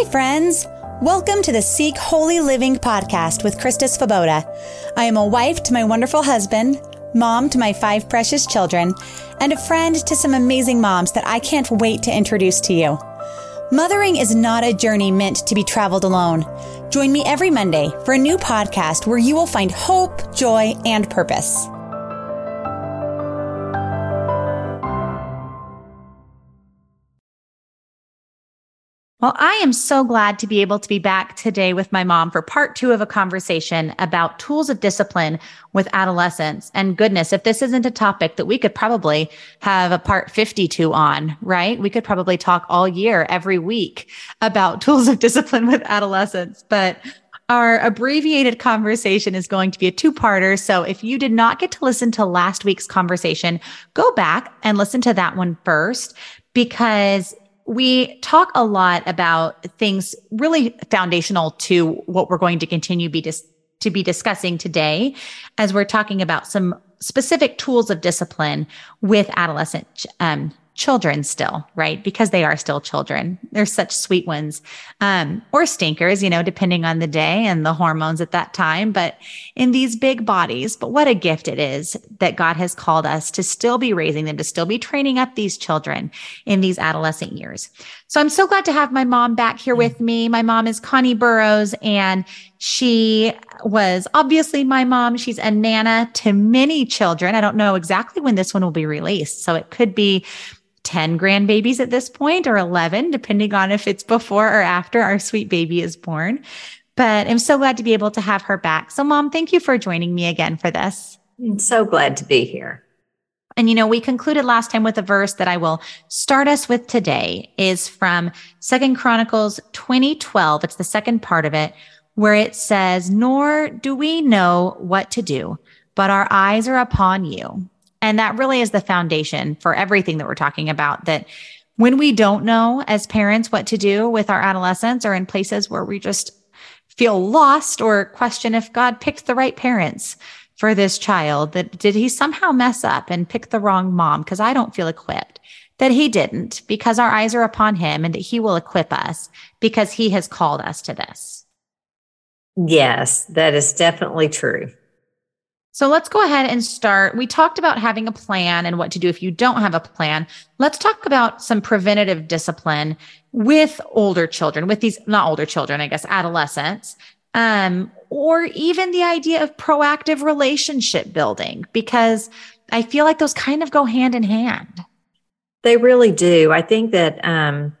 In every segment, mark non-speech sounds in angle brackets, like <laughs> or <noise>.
Hi, friends. Welcome to the Seek Holy Living podcast with Christa Svoboda. I am a wife to my wonderful husband, mom to my five precious children, and a friend to some amazing moms that I can't wait to introduce to you. Mothering is not a journey meant to be traveled alone. Join me every Monday for a new podcast where you will find hope, joy, and purpose. Well, I am so glad to be able to be back today with my mom for part two of a conversation about tools of discipline with adolescents. And goodness, if this isn't a topic that we could probably have a part 52 on, right? We could probably talk all year, every week about <laughs> tools of discipline with adolescents. But our abbreviated conversation is going to be a two parter. So if you did not get to listen to last week's conversation, go back and listen to that one first because we talk a lot about things really foundational to what we're going to continue be dis- to be discussing today as we're talking about some specific tools of discipline with adolescent um, children still, right? Because they are still children. They're such sweet ones, um, or stinkers, you know, depending on the day and the hormones at that time. But in these big bodies, but what a gift it is that God has called us to still be raising them, to still be training up these children in these adolescent years. So I'm so glad to have my mom back here with me. My mom is Connie Burrows and she was obviously my mom. She's a nana to many children. I don't know exactly when this one will be released. So it could be 10 grandbabies at this point or 11, depending on if it's before or after our sweet baby is born. But I'm so glad to be able to have her back. So, mom, thank you for joining me again for this. I'm so glad to be here. And you know, we concluded last time with a verse that I will start us with today is from Second Chronicles 2012. It's the second part of it where it says, nor do we know what to do, but our eyes are upon you. And that really is the foundation for everything that we're talking about that when we don't know as parents what to do with our adolescents or in places where we just feel lost or question if God picked the right parents for this child, that did he somehow mess up and pick the wrong mom? Cause I don't feel equipped that he didn't because our eyes are upon him and that he will equip us because he has called us to this. Yes, that is definitely true. So let's go ahead and start. We talked about having a plan and what to do if you don't have a plan. Let's talk about some preventative discipline with older children, with these, not older children, I guess, adolescents, um, or even the idea of proactive relationship building, because I feel like those kind of go hand in hand. They really do. I think that um,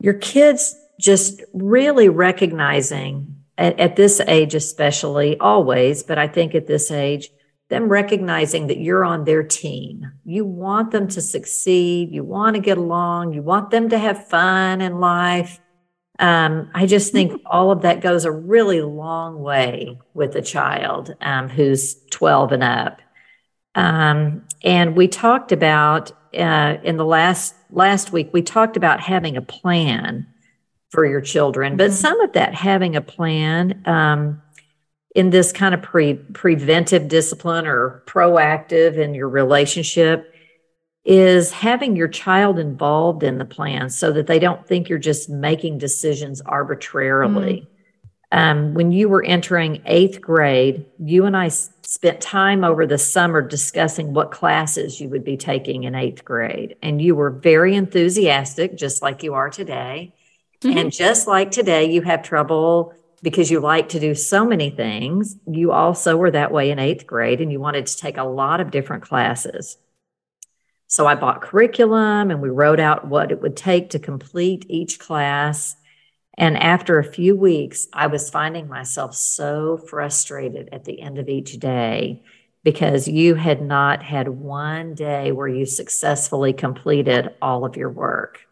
your kids just really recognizing at, at this age, especially always, but I think at this age, them recognizing that you're on their team. You want them to succeed. You want to get along. You want them to have fun in life. Um, I just think all of that goes a really long way with a child um, who's 12 and up. Um, and we talked about uh, in the last last week, we talked about having a plan for your children. But mm-hmm. some of that having a plan um, in this kind of pre preventive discipline or proactive in your relationship is having your child involved in the plan so that they don't think you're just making decisions arbitrarily. Mm-hmm. Um, when you were entering eighth grade, you and I s- spent time over the summer discussing what classes you would be taking in eighth grade. And you were very enthusiastic, just like you are today. Mm-hmm. And just like today, you have trouble because you like to do so many things. You also were that way in eighth grade and you wanted to take a lot of different classes. So I bought curriculum and we wrote out what it would take to complete each class. And after a few weeks, I was finding myself so frustrated at the end of each day because you had not had one day where you successfully completed all of your work.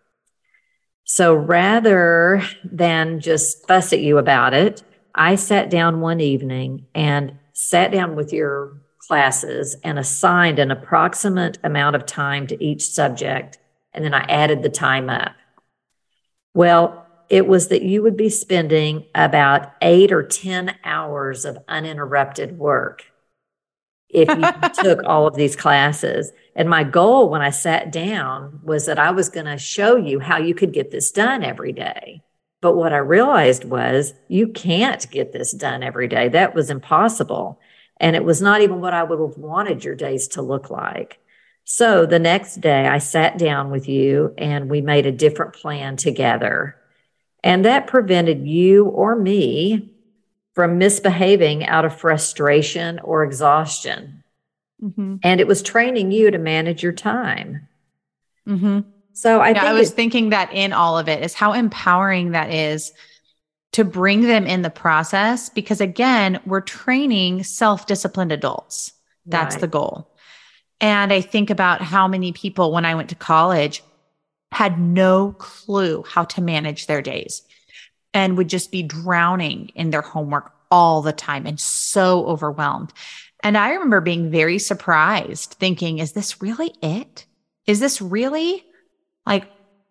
So rather than just fuss at you about it, I sat down one evening and sat down with your classes and assigned an approximate amount of time to each subject. And then I added the time up. Well, it was that you would be spending about eight or 10 hours of uninterrupted work if you <laughs> took all of these classes. And my goal when I sat down was that I was going to show you how you could get this done every day. But what I realized was you can't get this done every day. That was impossible. And it was not even what I would have wanted your days to look like. So the next day, I sat down with you and we made a different plan together. And that prevented you or me from misbehaving out of frustration or exhaustion. Mm-hmm. And it was training you to manage your time. Mm-hmm. So I, yeah, I was it, thinking that in all of it is how empowering that is to bring them in the process because again, we're training self-disciplined adults. That's right. the goal. And I think about how many people when I went to college had no clue how to manage their days and would just be drowning in their homework all the time and so overwhelmed. And I remember being very surprised, thinking, is this really it? Is this really like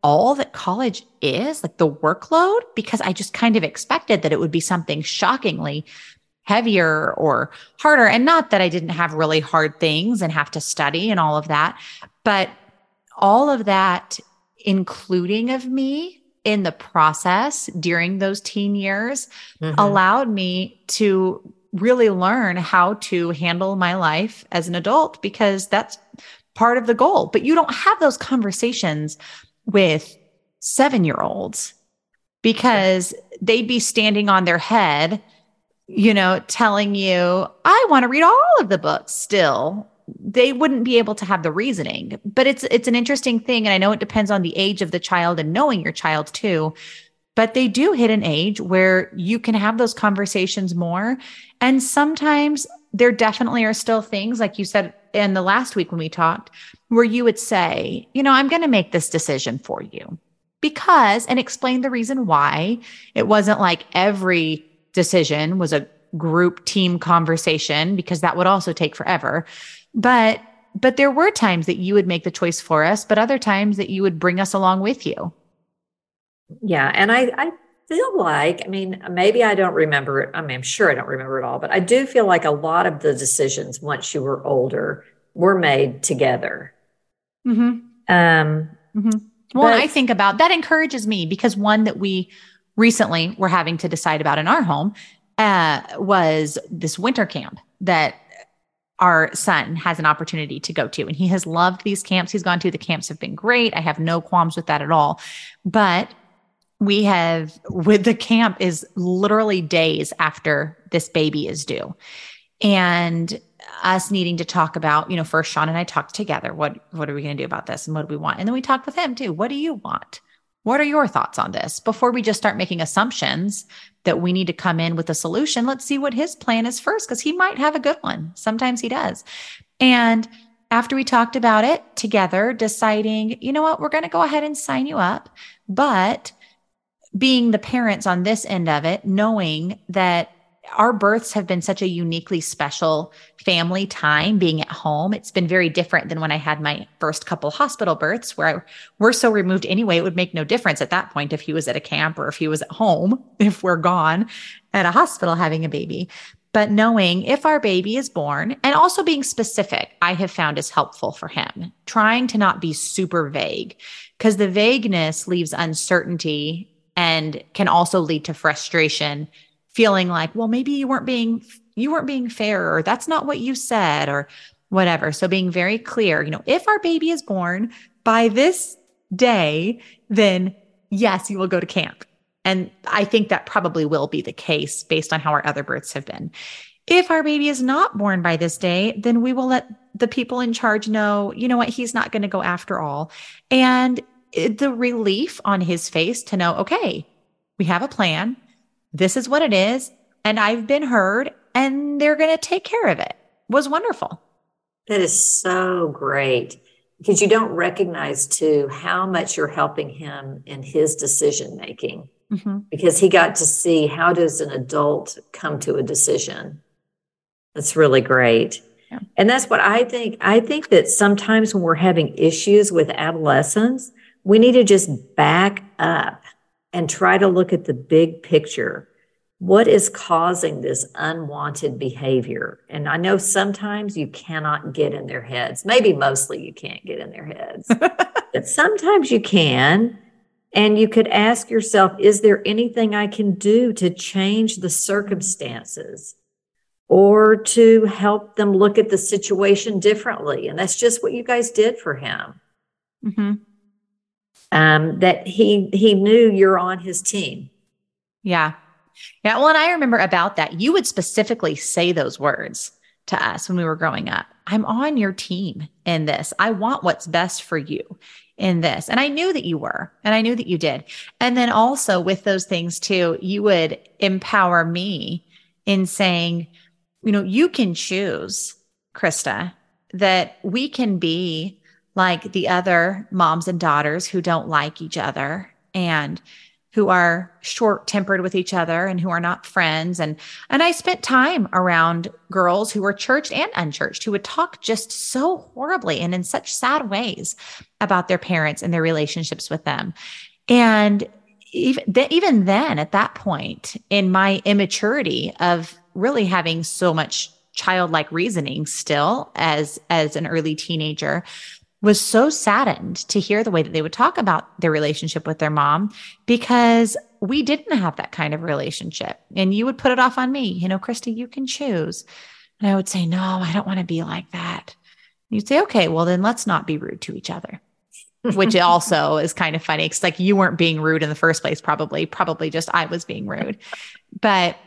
all that college is, like the workload? Because I just kind of expected that it would be something shockingly heavier or harder. And not that I didn't have really hard things and have to study and all of that, but all of that, including of me in the process during those teen years, mm-hmm. allowed me to really learn how to handle my life as an adult because that's part of the goal. But you don't have those conversations with seven year olds because they'd be standing on their head, you know, telling you, I want to read all of the books still. They wouldn't be able to have the reasoning. But it's it's an interesting thing. And I know it depends on the age of the child and knowing your child too. But they do hit an age where you can have those conversations more. And sometimes there definitely are still things, like you said in the last week when we talked, where you would say, you know, I'm going to make this decision for you because, and explain the reason why. It wasn't like every decision was a group team conversation because that would also take forever. But, but there were times that you would make the choice for us, but other times that you would bring us along with you. Yeah. And I, I feel like, I mean, maybe I don't remember it. I mean, I'm sure I don't remember it all, but I do feel like a lot of the decisions once you were older were made together. Mm-hmm. Um, mm-hmm. Well, but, I think about that encourages me because one that we recently were having to decide about in our home uh, was this winter camp that our son has an opportunity to go to. And he has loved these camps he's gone to. The camps have been great. I have no qualms with that at all. But we have with the camp is literally days after this baby is due and us needing to talk about you know first sean and i talked together what what are we going to do about this and what do we want and then we talked with him too what do you want what are your thoughts on this before we just start making assumptions that we need to come in with a solution. Let's see what his plan is first because he might have a good one. Sometimes he does. And after we talked about it together deciding you know what? We're going to go ahead and sign you up. But being the parents on this end of it, knowing that our births have been such a uniquely special family time being at home. It's been very different than when I had my first couple hospital births where I, we're so removed anyway, it would make no difference at that point if he was at a camp or if he was at home, <laughs> if we're gone at a hospital having a baby. But knowing if our baby is born and also being specific, I have found is helpful for him, trying to not be super vague because the vagueness leaves uncertainty and can also lead to frustration feeling like well maybe you weren't being you weren't being fair or that's not what you said or whatever so being very clear you know if our baby is born by this day then yes you will go to camp and i think that probably will be the case based on how our other births have been if our baby is not born by this day, then we will let the people in charge know, you know what, he's not going to go after all. And the relief on his face to know, okay, we have a plan. This is what it is. And I've been heard and they're going to take care of it was wonderful. That is so great because you don't recognize too how much you're helping him in his decision making mm-hmm. because he got to see how does an adult come to a decision. That's really great. Yeah. And that's what I think. I think that sometimes when we're having issues with adolescents, we need to just back up and try to look at the big picture. What is causing this unwanted behavior? And I know sometimes you cannot get in their heads. Maybe mostly you can't get in their heads, <laughs> but sometimes you can. And you could ask yourself, is there anything I can do to change the circumstances or to help them look at the situation differently? And that's just what you guys did for him. Mm-hmm. Um, that he he knew you're on his team. Yeah. Yeah. Well, and I remember about that. You would specifically say those words to us when we were growing up. I'm on your team in this. I want what's best for you in this. And I knew that you were, and I knew that you did. And then also with those things too, you would empower me in saying, you know, you can choose, Krista, that we can be like the other moms and daughters who don't like each other and who are short tempered with each other and who are not friends. And, and I spent time around girls who were churched and unchurched who would talk just so horribly and in such sad ways about their parents and their relationships with them. And even, th- even then, at that point, in my immaturity of really having so much childlike reasoning still as as an early teenager was so saddened to hear the way that they would talk about their relationship with their mom because we didn't have that kind of relationship. And you would put it off on me, you know, Krista, you can choose. And I would say, no, I don't want to be like that. you'd say, okay, well, then let's not be rude to each other. Which <laughs> also is kind of funny. It's like you weren't being rude in the first place, probably, probably just I was being rude. But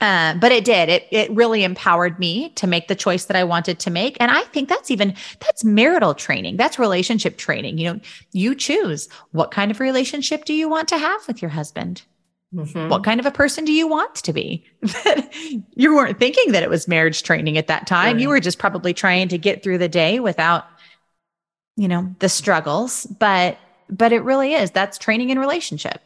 uh, but it did. It it really empowered me to make the choice that I wanted to make. And I think that's even that's marital training. That's relationship training. You know, you choose what kind of relationship do you want to have with your husband? Mm-hmm. What kind of a person do you want to be? <laughs> you weren't thinking that it was marriage training at that time. Right. You were just probably trying to get through the day without, you know, the struggles. But but it really is. That's training in relationship.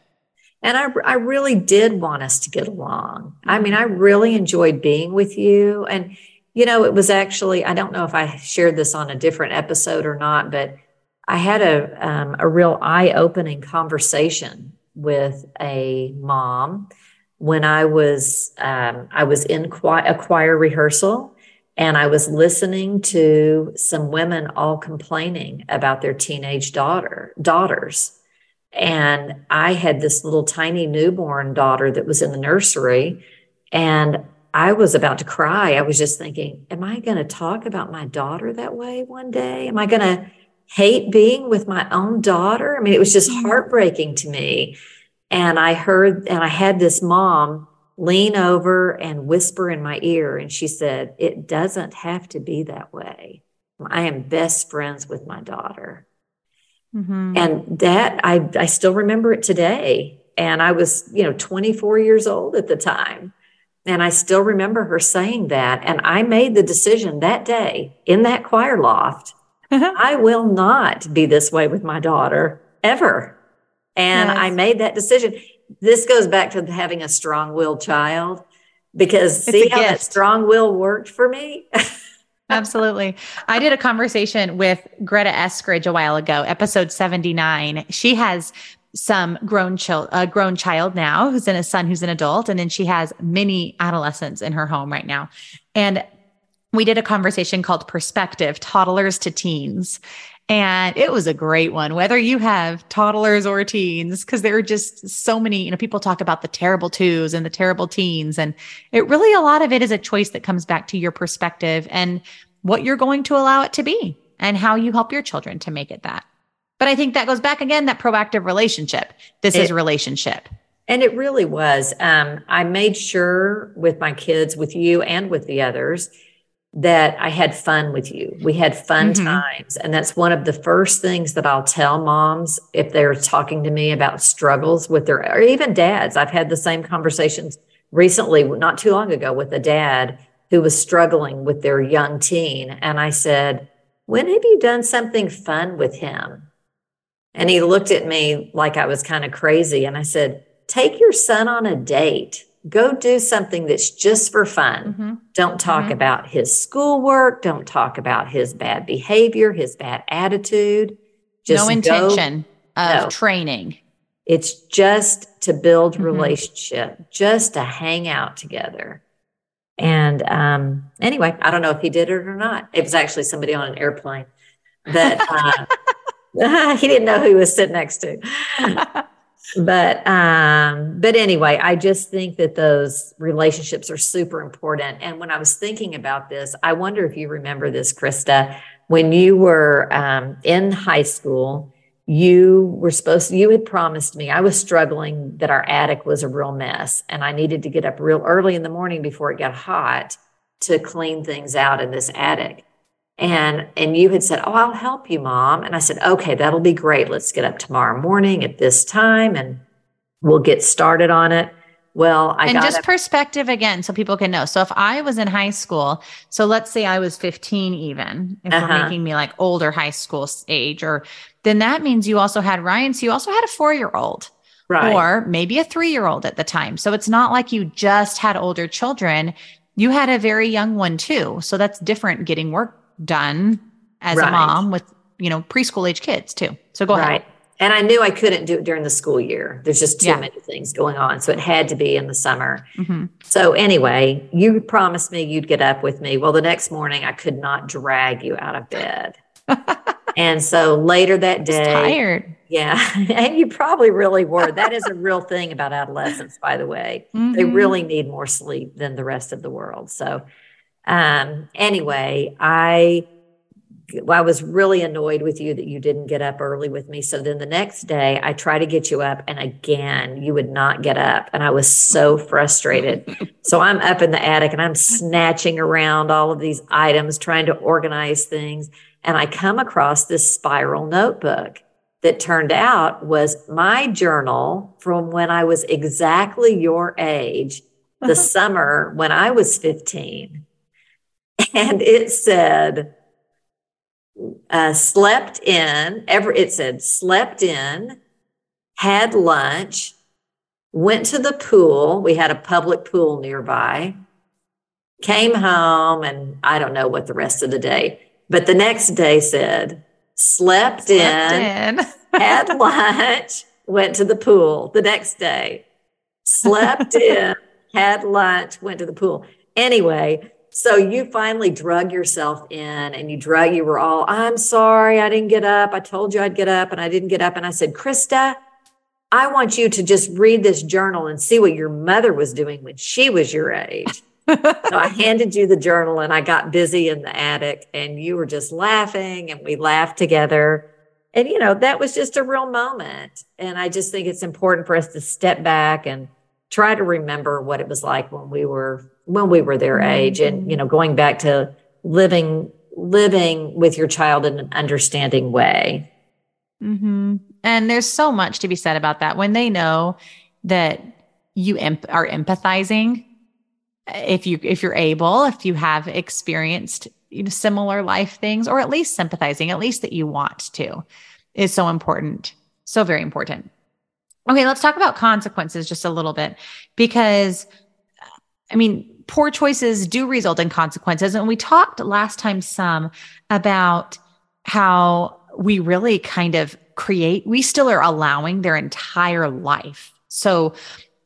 And I, I really did want us to get along. I mean, I really enjoyed being with you. And, you know, it was actually, I don't know if I shared this on a different episode or not, but I had a, um, a real eye opening conversation with a mom when I was, um, I was in choir, a choir rehearsal and I was listening to some women all complaining about their teenage daughter, daughters and I had this little tiny newborn daughter that was in the nursery. And I was about to cry. I was just thinking, am I going to talk about my daughter that way one day? Am I going to hate being with my own daughter? I mean, it was just mm-hmm. heartbreaking to me. And I heard, and I had this mom lean over and whisper in my ear. And she said, It doesn't have to be that way. I am best friends with my daughter. Mm-hmm. And that I, I still remember it today. And I was, you know, 24 years old at the time. And I still remember her saying that. And I made the decision that day in that choir loft <laughs> I will not be this way with my daughter ever. And yes. I made that decision. This goes back to having a strong willed child because it's see how gift. that strong will worked for me? <laughs> Absolutely. I did a conversation with Greta Eskridge a while ago, episode 79. She has some grown child, a grown child now who's in a son who's an adult. And then she has many adolescents in her home right now. And we did a conversation called Perspective Toddlers to Teens. And it was a great one, whether you have toddlers or teens, because there are just so many, you know, people talk about the terrible twos and the terrible teens. And it really, a lot of it is a choice that comes back to your perspective and what you're going to allow it to be and how you help your children to make it that. But I think that goes back again, that proactive relationship. This it, is relationship. And it really was. Um, I made sure with my kids, with you and with the others, that I had fun with you. We had fun mm-hmm. times. And that's one of the first things that I'll tell moms if they're talking to me about struggles with their, or even dads. I've had the same conversations recently, not too long ago, with a dad who was struggling with their young teen. And I said, When have you done something fun with him? And he looked at me like I was kind of crazy. And I said, Take your son on a date go do something that's just for fun. Mm-hmm. Don't talk mm-hmm. about his schoolwork. Don't talk about his bad behavior, his bad attitude. Just no intention go, of no. training. It's just to build mm-hmm. relationship, just to hang out together. And um, anyway, I don't know if he did it or not. It was actually somebody on an airplane that uh, <laughs> he didn't know who he was sitting next to. <laughs> but um but anyway i just think that those relationships are super important. And when i was thinking about this i wonder if you remember this krista when you were um, in high school you were supposed to, you had promised me i was struggling that our attic was a real mess and i needed to get up real early in the morning before it got hot to clean things out in this attic and and you had said oh i'll help you mom. And i said okay that'll be great. Let's get up tomorrow morning at this time and we'll get started on it. Well i and just up- perspective again so people can know. So if i was in high school so let's say i was 15 even if Uh-huh. we're making me like older high school age or then that means you also had ryan so you also had a four year old right. or maybe a three year old at the time. So it's not like you just had older children. You had a very young one too so that's different getting work done as a mom with you know preschool age kids too so go right ahead and i knew i couldn't do it during the school year there's just too Yeah. many things going on so it had to be in the summer Mhm. so anyway you promised me you'd get up with me well the next morning i could not drag you out of bed <laughs> and so later that day tired Yeah. <laughs> And you probably really were. That is a real thing about adolescents, by the way. They Mhm. really need more sleep than the rest of the world. So, um, anyway, I, I was really annoyed with you that you didn't get up early with me. So then the next day I try to get you up and again, you would not get up. And I was so frustrated. so I'm up in the attic and I'm snatching around all of these items, trying to organize things. And I come across this spiral notebook that turned out was my journal from when I was exactly your age, the <laughs> summer when I was 15. <laughs> And it said, uh, slept in, ever, it said, slept in, had lunch, went to the pool. We had a public pool nearby, came home, and I don't know what the rest of the day, but the next day said, slept, Slept in in. had <laughs> lunch, went to the pool the next day, slept <laughs> in, had lunch, went to the pool. Anyway, so you finally drug yourself in and you drug, you were all, I'm sorry, I didn't get up. I told you I'd get up and I didn't get up. And I said, Krista, I want you to just read this journal and see what your mother was doing when she was your age. <laughs> so I handed you the journal and I got busy in the attic and you were just laughing and we laughed together. And, you know, that was just a real moment. And I just think it's important for us to step back and try to remember what it was like when we were, when we were their age and, you know, going back to living, living with your child in an understanding way. hmm And there's so much to be said about that when they know that you are empathizing. If you if you're able, if you have experienced you know, similar life things, or at least sympathizing, at least that you want to, is so important. So very important. Okay, let's talk about consequences just a little bit because, I mean, poor choices do result in consequences, and we talked last time some about how we really kind of create, we still are allowing their entire life. So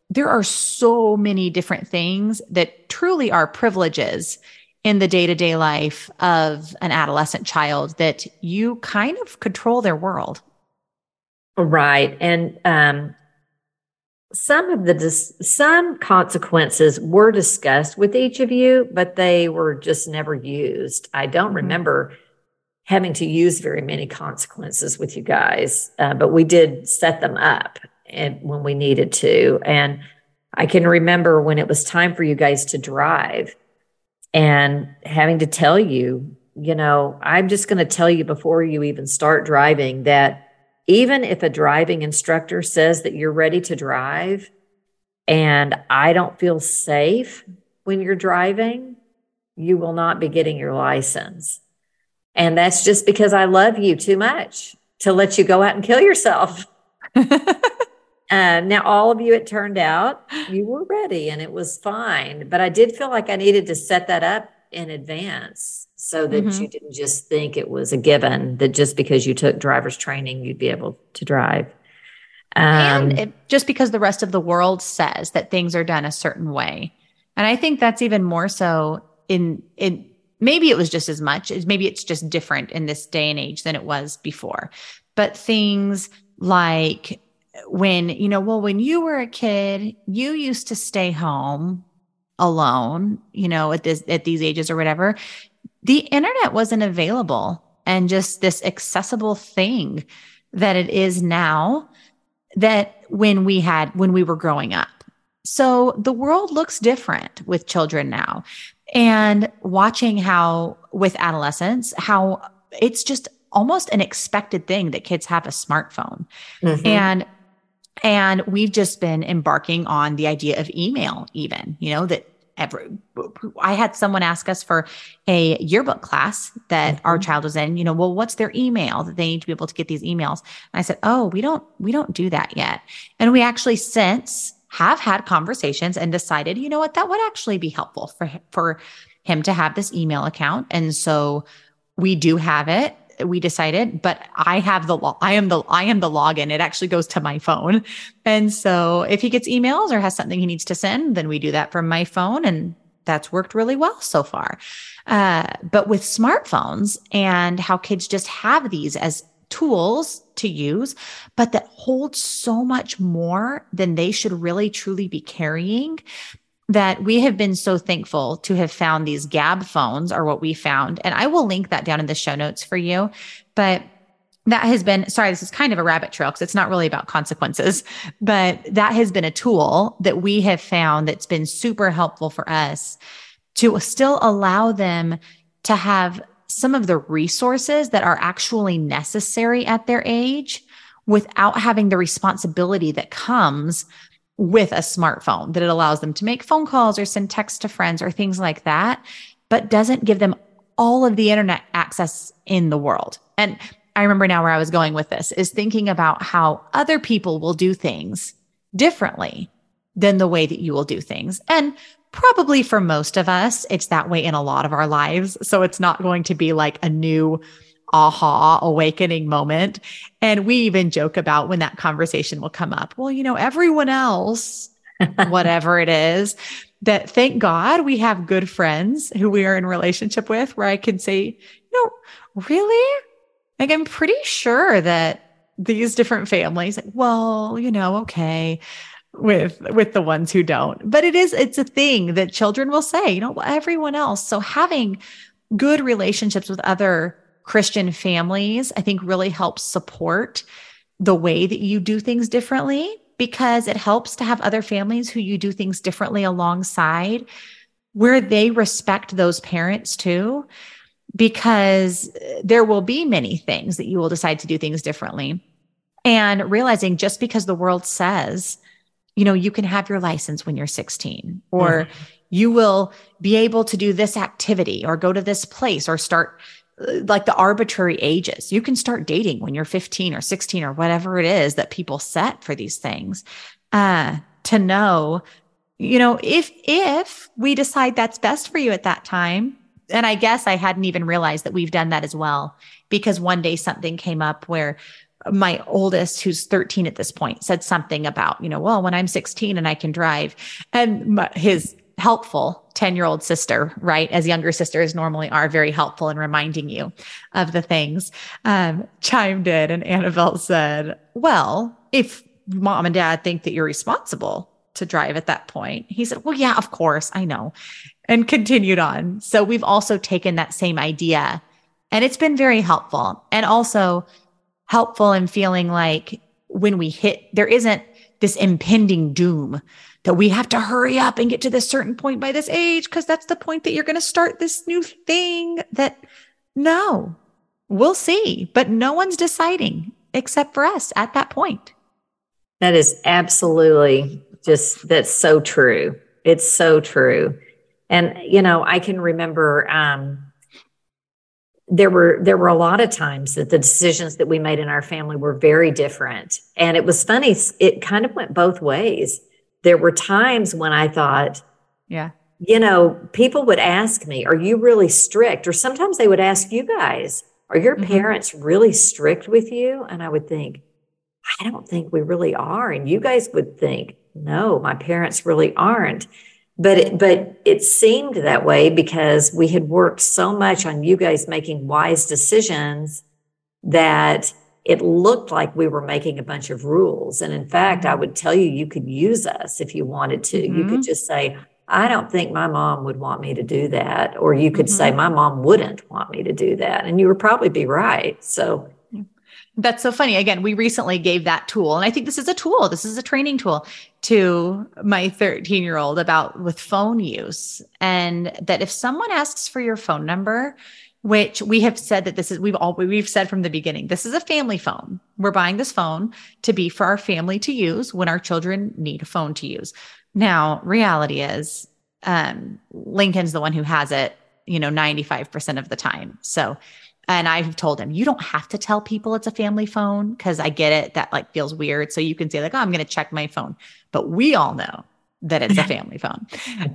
there are so many different things that truly are privileges in the day to day life of an adolescent child that you kind of control their world. Right. And um, some of the dis- some consequences were discussed with each of you, but they were just never used. I don't Mhm. remember having to use very many consequences with you guys, uh, but we did set them up and when we needed to. And I can remember when it was time for you guys to drive and having to tell you, you know, I'm just going to tell you before you even start driving that even if a driving instructor says that you're ready to drive and I don't feel safe when you're driving, you will not be getting your license. And that's just because I love you too much to let you go out and kill yourself. <laughs> Uh, now, all of you, it turned out you were ready and it was fine. But I did feel like I needed to set that up in advance so that Mhm. you didn't just think it was a given that just because you took driver's training, you'd be able to drive. Um, and it, just because the rest of the world says that things are done a certain way. And I think that's even more so in, in maybe it was just as much as maybe it's just different in this day and age than it was before. But things like when, you know, well, when you were a kid, you used to stay home alone, you know, at this at these ages or whatever. The internet wasn't available and just this accessible thing that it is now that when we had when we were growing up. So the world looks different with children now. And watching how with adolescents, how it's just almost an expected thing that kids have a smartphone. Mm-hmm. And and we've just been embarking on the idea of email, even, you know, that every, I had someone ask us for a yearbook class that mm-hmm. our child was in, you know, well, what's their email that they need to be able to get these emails? And I said, Oh, we don't, we don't do that yet. And we actually since have had conversations and decided, you know what, that would actually be helpful for, for him to have this email account. And so we do have it we decided but i have the i am the i am the login. It actually goes to my phone. And so if he gets emails or has something he needs to send then we do that from my phone and that's worked really well so far. Uh, but with smartphones and how kids just have these as tools to use but that hold so much more than they should really truly be carrying that we have been so thankful to have found these Gabb phones are what we found. And I will link that down in the show notes for you. But that has been, sorry, this is kind of a rabbit trail because it's not really about consequences, but that has been a tool that we have found that's been super helpful for us to still allow them to have some of the resources that are actually necessary at their age without having the responsibility that comes with a smartphone that it allows them to make phone calls or send texts to friends or things like that, but doesn't give them all of the internet access in the world. And I remember now where I was going with this is thinking about how other people will do things differently than the way that you will do things. And probably for most of us, it's that way in a lot of our lives. So it's not going to be like a new aha awakening moment. And we even joke about when that conversation will come up. Well, you know, everyone else, <laughs> whatever it is, that thank God we have good friends who we are in relationship with where I can say, no, really? Like, I'm pretty sure that these different families, like, well, you know, okay with with the ones who don't but it is it's a thing that children will say you know everyone else so having good relationships with other Christian families, I think really helps support the way that you do things differently because it helps to have other families who you do things differently alongside where they respect those parents too because there will be many things that you will decide to do things differently and realizing just because the world says you know you can have your license when you're 16 or mm-hmm. you will be able to do this activity or go to this place or start like the arbitrary ages. You can start dating when you're 15 or 16 or whatever it is that people set for these things. Uh, to know, you know, if if we decide that's best for you at that time, and I guess I hadn't even realized that we've done that as well because one day something came up where my oldest who's 13 at this point said something about you know well when i'm 16 and i can drive and my, his helpful 10 year old sister, right? As younger sisters normally are very helpful in reminding you of the things, um, chimed in and Annabelle said, well, if mom and dad think that you're responsible to drive at that point, he said, well, yeah, of course, I know, and continued on. So we've also taken that same idea and it's been very helpful and also helpful in feeling like when we hit, there isn't this impending doom that we have to hurry up and get to this certain point by this age because that's the point that you're going to start this new thing that no, we'll see, but no one's deciding except for us at that point. That is absolutely just that's so true. It's so true. And you know, I can remember um there were there were a lot of times that the decisions that we made in our family were very different and it was funny it kind of went both ways there were times when I thought, yeah, you know, people would ask me, Are you really strict? Or sometimes they would ask you guys, Are your mm-hmm. parents really strict with you? And I would think, I don't think we really are. And you guys would think, No, my parents really aren't. But it, but it seemed that way because we had worked so much on you guys making wise decisions that it looked like we were making a bunch of rules. And in fact, I mm-hmm. would tell you, you could use us if you wanted to. Mm-hmm. You could mm-hmm. just say, I don't think my mom would want me to do that. Or you could mm-hmm. say, my mom wouldn't want me to do that. And you would probably be right. So, that's so funny. Again, we recently gave that tool, and I think this is a tool. This is a training tool to my 13 year old about with phone use. And that if someone asks for your phone number, which we have said that this is we've all we've said from the beginning this is a family phone. We're buying this phone to be for our family to use when our children need a phone to use. Now reality is um, lincoln's the one who has it you know 95% of the time. So and i've told him you don't have to tell people it's a family phone because i get it. That like feels weird. So you can say like oh i'm going to check my phone. But we all know that it's a family phone.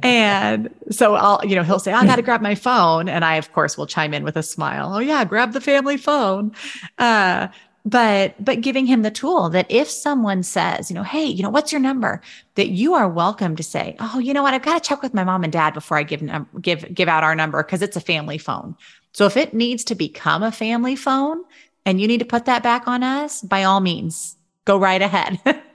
And so I'll, you know, he'll say, I got to grab my phone. And I, of course, will chime in with a smile. Oh, yeah, grab the family phone. Uh, but but giving him the tool that if someone says you know hey you know what's your number that you are welcome to say oh you know what i've got to check with my mom and dad before i give give give out our number because it's a family phone so if it needs to become a family phone and you need to put that back on us by all means go right ahead <laughs>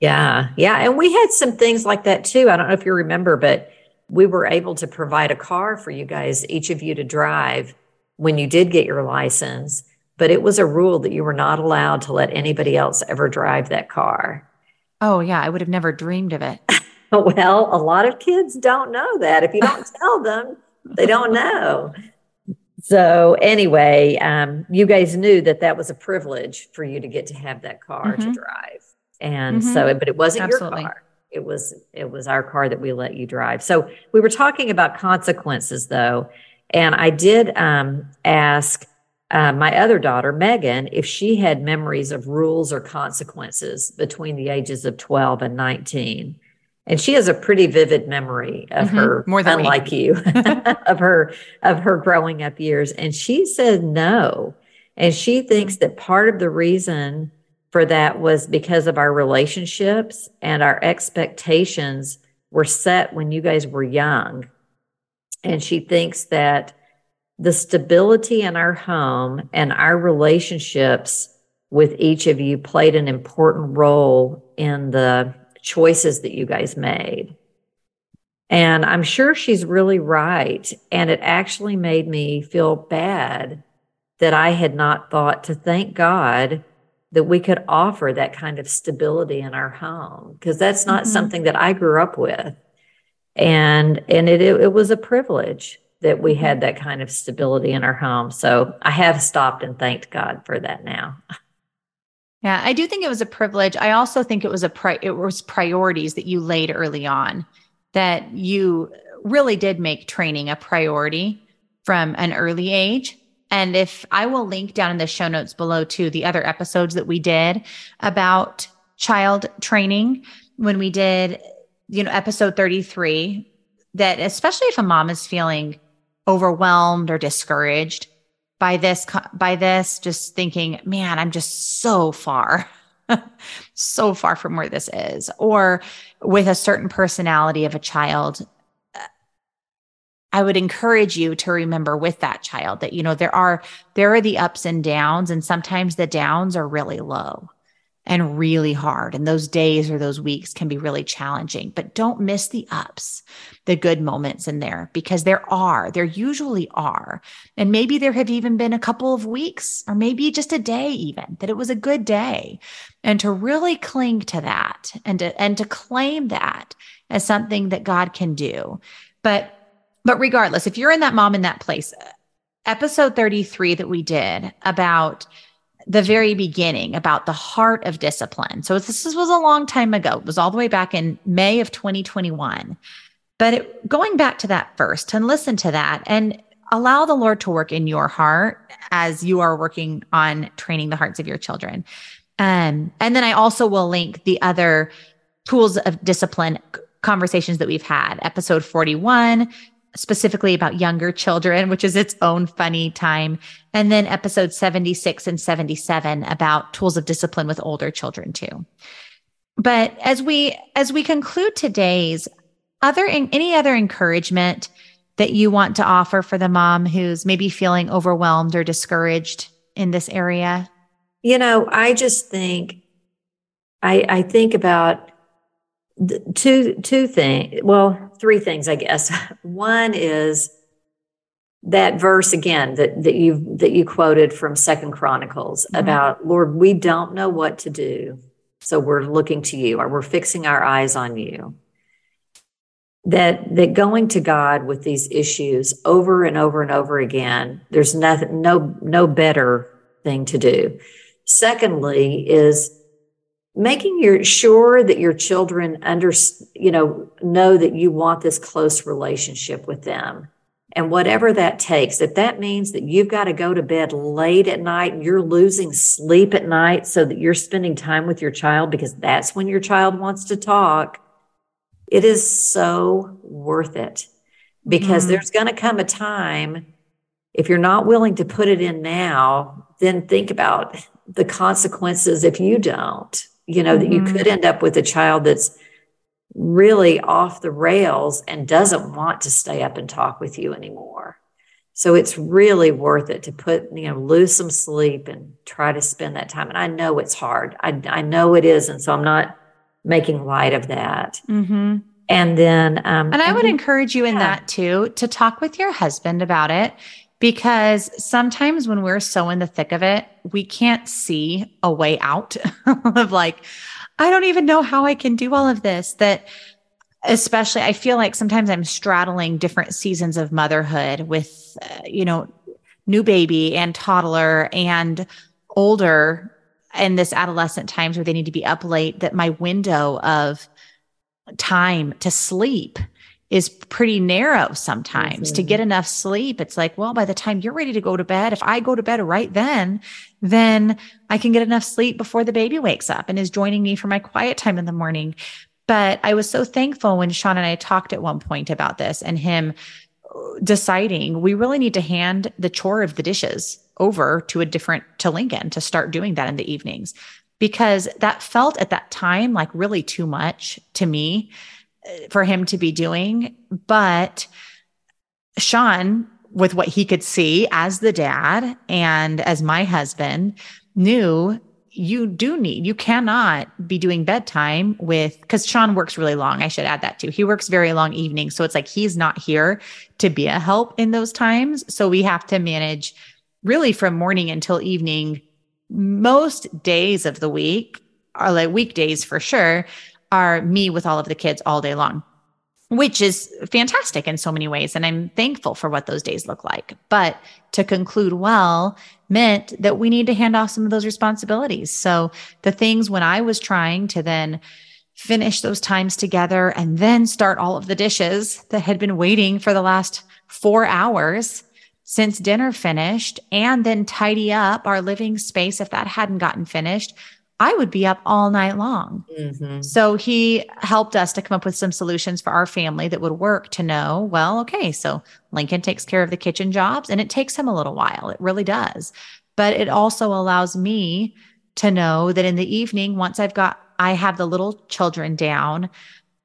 Yeah. Yeah. And we had some things like that too. I don't know if you remember, but we were able to provide a car for you guys, each of you to drive when you did get your license. But it was a rule that you were not allowed to let anybody else ever drive that car. Oh, yeah. I would have never dreamed of it. <laughs> well, a lot of kids don't know that. If you don't <laughs> tell them, they don't know. So, anyway, um, you guys knew that that was a privilege for you to get to have that car mm-hmm. to drive and mm-hmm. so but it wasn't Absolutely. your car. It was it was our car that we let you drive. So we were talking about consequences though. And i did um, ask uh, my other daughter megan if she had memories of rules or consequences between the ages of 12 and 19 and she has a pretty vivid memory of mm-hmm. her more than unlike you <laughs> of her of her growing up years. And she said no. And she thinks that part of the reason for that was because of our relationships and our expectations were set when you guys were young. And she thinks that the stability in our home and our relationships with each of you played an important role in the choices that you guys made. And I'm sure she's really right. And it actually made me feel bad that I had not thought to thank God that we could offer that kind of stability in our home because that's not mm-hmm. something that I grew up with. And and it, it, it was a privilege that we had mm-hmm. that kind of stability in our home. So I have stopped and thanked God for that now. <laughs> Yeah, I do think it was a privilege. I also think it was a pri- it was priorities that you laid early on that you really did make training a priority from an early age and if I will link down in the show notes below to the other episodes that we did about child training when we did, you know, episode 33, that especially if a mom is feeling overwhelmed or discouraged by this, by this, just thinking, man, I'm just so far. <laughs> so far from where this is, or with a certain personality of a child I would encourage you to remember with that child that, you know, there are, there are the ups and downs, and sometimes the downs are really low and really hard. And those days or those weeks can be really challenging, but don't miss the ups, the good moments in there, because there are, there usually are. And maybe there have even been a couple of weeks or maybe just a day, even that it was a good day. And to really cling to that and to, and to claim that as something that God can do. But but regardless, if you're in that mom in that place, episode 33 that we did about the very beginning about the heart of discipline. So this was a long time ago. It was all the way back in May of 2021. But it, going back to that first and listen to that and allow the Lord to work in your heart as you are working on training the hearts of your children. Um, and then I also will link the other tools of discipline conversations that we've had. Episode 41, specifically about younger children, which is its own funny time. And then episode 76 and 77 about tools of discipline with older children too. But as we as we conclude today's other any other encouragement that you want to offer for the mom who's maybe feeling overwhelmed or discouraged in this area? you know, I just think, I, I think about two, two things. Well, three things, I guess. <laughs> One is that verse again that, that you that you quoted from Second Chronicles mm-hmm. about Lord, we don't know what to do, so we're looking to you, or we're fixing our eyes on you that that going to God with these issues over and over and over again, there's nothing no no better thing to do. Secondly, is making your sure that your children under you know know that you want this close relationship with them and whatever that takes if that means that you've got to go to bed late at night and you're losing sleep at night so that you're spending time with your child because that's when your child wants to talk it is so worth it because mm. there's going to come a time if you're not willing to put it in now, then think about the consequences if you don't. You know, mm-hmm. that you could mm-hmm. end up with a child that's really off the rails and doesn't want to stay up and talk with you anymore. So it's really worth it to put, you know, lose some sleep and try to spend that time. And I know it's hard. I, I know it is. And so I'm not making light of that. Mm-hmm. And then, um, and I would encourage you in yeah. that too to talk with your husband about it because sometimes when we're so in the thick of it, we can't see a way out <laughs> of like, I don't even know how I can do all of this. That especially, I feel like sometimes I'm straddling different seasons of motherhood with, uh, you know, new baby and toddler and older in this adolescent times where they need to be up late that my window of time to sleep is pretty narrow sometimes mm-hmm. to get enough sleep. It's like, well, by the time you're ready to go to bed, if I go to bed right then, then I can get enough sleep before the baby wakes up and is joining me for my quiet time in the morning. But I was so thankful when Sean and I talked at one point about this and him deciding we really need to hand the chore of the dishes over to a different to Lincoln to start doing that in the evenings because that felt at that time like really too much to me uh, for him to be doing but Sean with what he could see as the dad and as my husband knew you do need, you cannot be doing bedtime with, because Sean works really long. I should add that too. He works very long evenings. So it's like he's not here to be a help in those times. So we have to manage really from morning until evening. Most days of the week are like weekdays for sure, are me with all of the kids all day long which is fantastic in so many ways. And I'm thankful for what those days look like. But to conclude well meant that we need to hand off some of those responsibilities. So the things when I was trying to then finish those times together and then start all of the dishes that had been waiting for the last four hours since dinner finished and then tidy up our living space if that hadn't gotten finished I would be up all night long. Mm-hmm. So he helped us to come up with some solutions for our family that would work to know, well, okay, so Lincoln takes care of the kitchen jobs and it takes him a little while. It really does. But it also allows me to know that in the evening, once I've got, I have the little children down,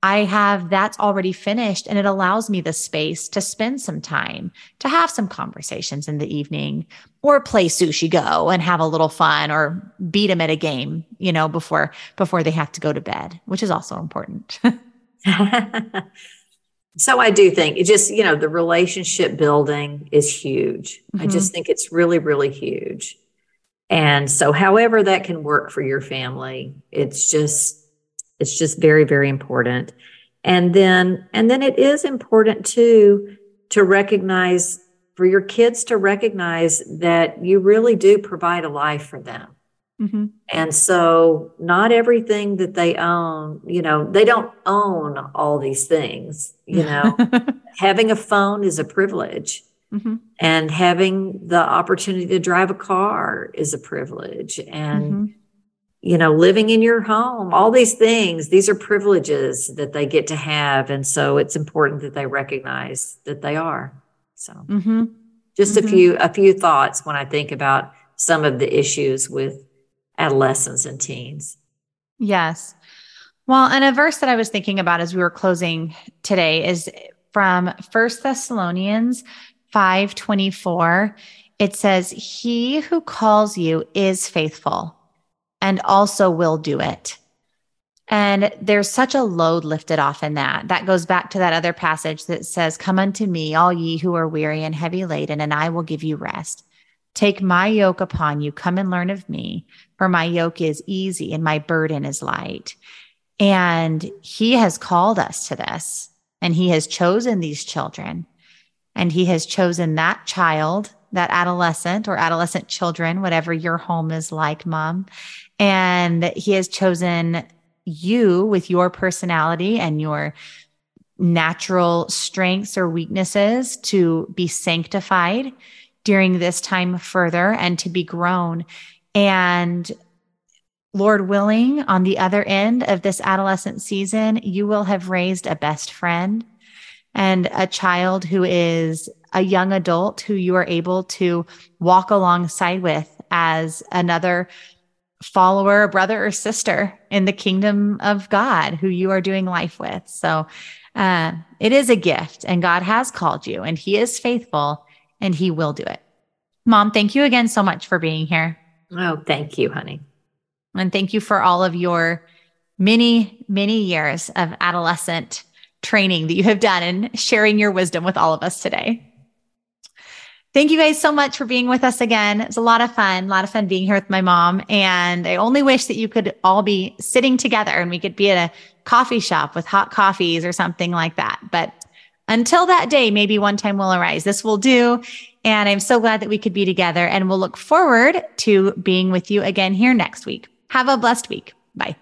I have that's already finished and it allows me the space to spend some time to have some conversations in the evening or play sushi go and have a little fun or beat them at a game, you know, before before they have to go to bed, which is also important. <laughs> so I do think it just, you know, the relationship building is huge. Mm-hmm. I just think it's really really huge. And so however that can work for your family, it's just it's just very very important. And then and then it is important too to recognize for your kids to recognize that you really do provide a life for them. Mm-hmm. and so not everything that they own you know they don't own all these things you know. <laughs> Having a phone is a privilege. Mm-hmm. and having the opportunity to drive a car is a privilege. And mm-hmm you know, living in your home, all these things, these are privileges that they get to have. And so it's important that they recognize that they are. So mm-hmm. just mm-hmm. a few, a few thoughts when I think about some of the issues with adolescents and teens. Yes. Well, and a verse that I was thinking about as we were closing today is from First Thessalonians 524 it says, He who calls you is faithful and also will do it. And there's such a load lifted off in that. That goes back to that other passage that says, Come unto me, all ye who are weary and heavy laden, and I will give you rest. Take my yoke upon you. Come and learn of me, for my yoke is easy and my burden is light. And he has called us to this, and he has chosen these children, and he has chosen that child, that adolescent or adolescent children, whatever your home is like, mom. And he has chosen you with your personality and your natural strengths or weaknesses to be sanctified during this time further and to be grown. And Lord willing, on the other end of this adolescent season, you will have raised a best friend and a child who is a young adult who you are able to walk alongside with as another follower, brother, or sister in the kingdom of God who you are doing life with. So uh, it is a gift, and God has called you, and He is faithful, and He will do it. Mom, thank you again so much for being here. Oh, thank you, honey. And thank you for all of your many, many years of adolescent training that you have done and sharing your wisdom with all of us today. Thank you guys so much for being with us again. It's a lot of fun, a lot of fun being here with my mom. And I only wish that you could all be sitting together and we could be at a coffee shop with hot coffees or something like that. But until that day, maybe one time will arise. This will do. And I'm so glad that we could be together and we'll look forward to being with you again here next week. Have a blessed week. Bye.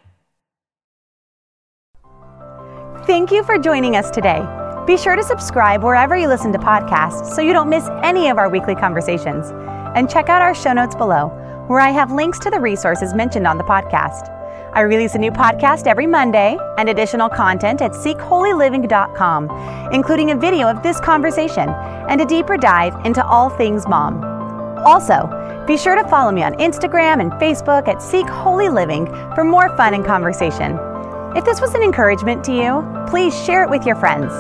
Thank you for joining us today. Be sure to subscribe wherever you listen to podcasts so you don't miss any of our weekly conversations. And check out our show notes below, where I have links to the resources mentioned on the podcast. I release a new podcast every Monday and additional content at seekholyliving.com, including a video of this conversation and a deeper dive into all things mom. Also, be sure to follow me on Instagram and Facebook at Seek Holy Living for more fun and conversation. If this was an encouragement to you, please share it with your friends.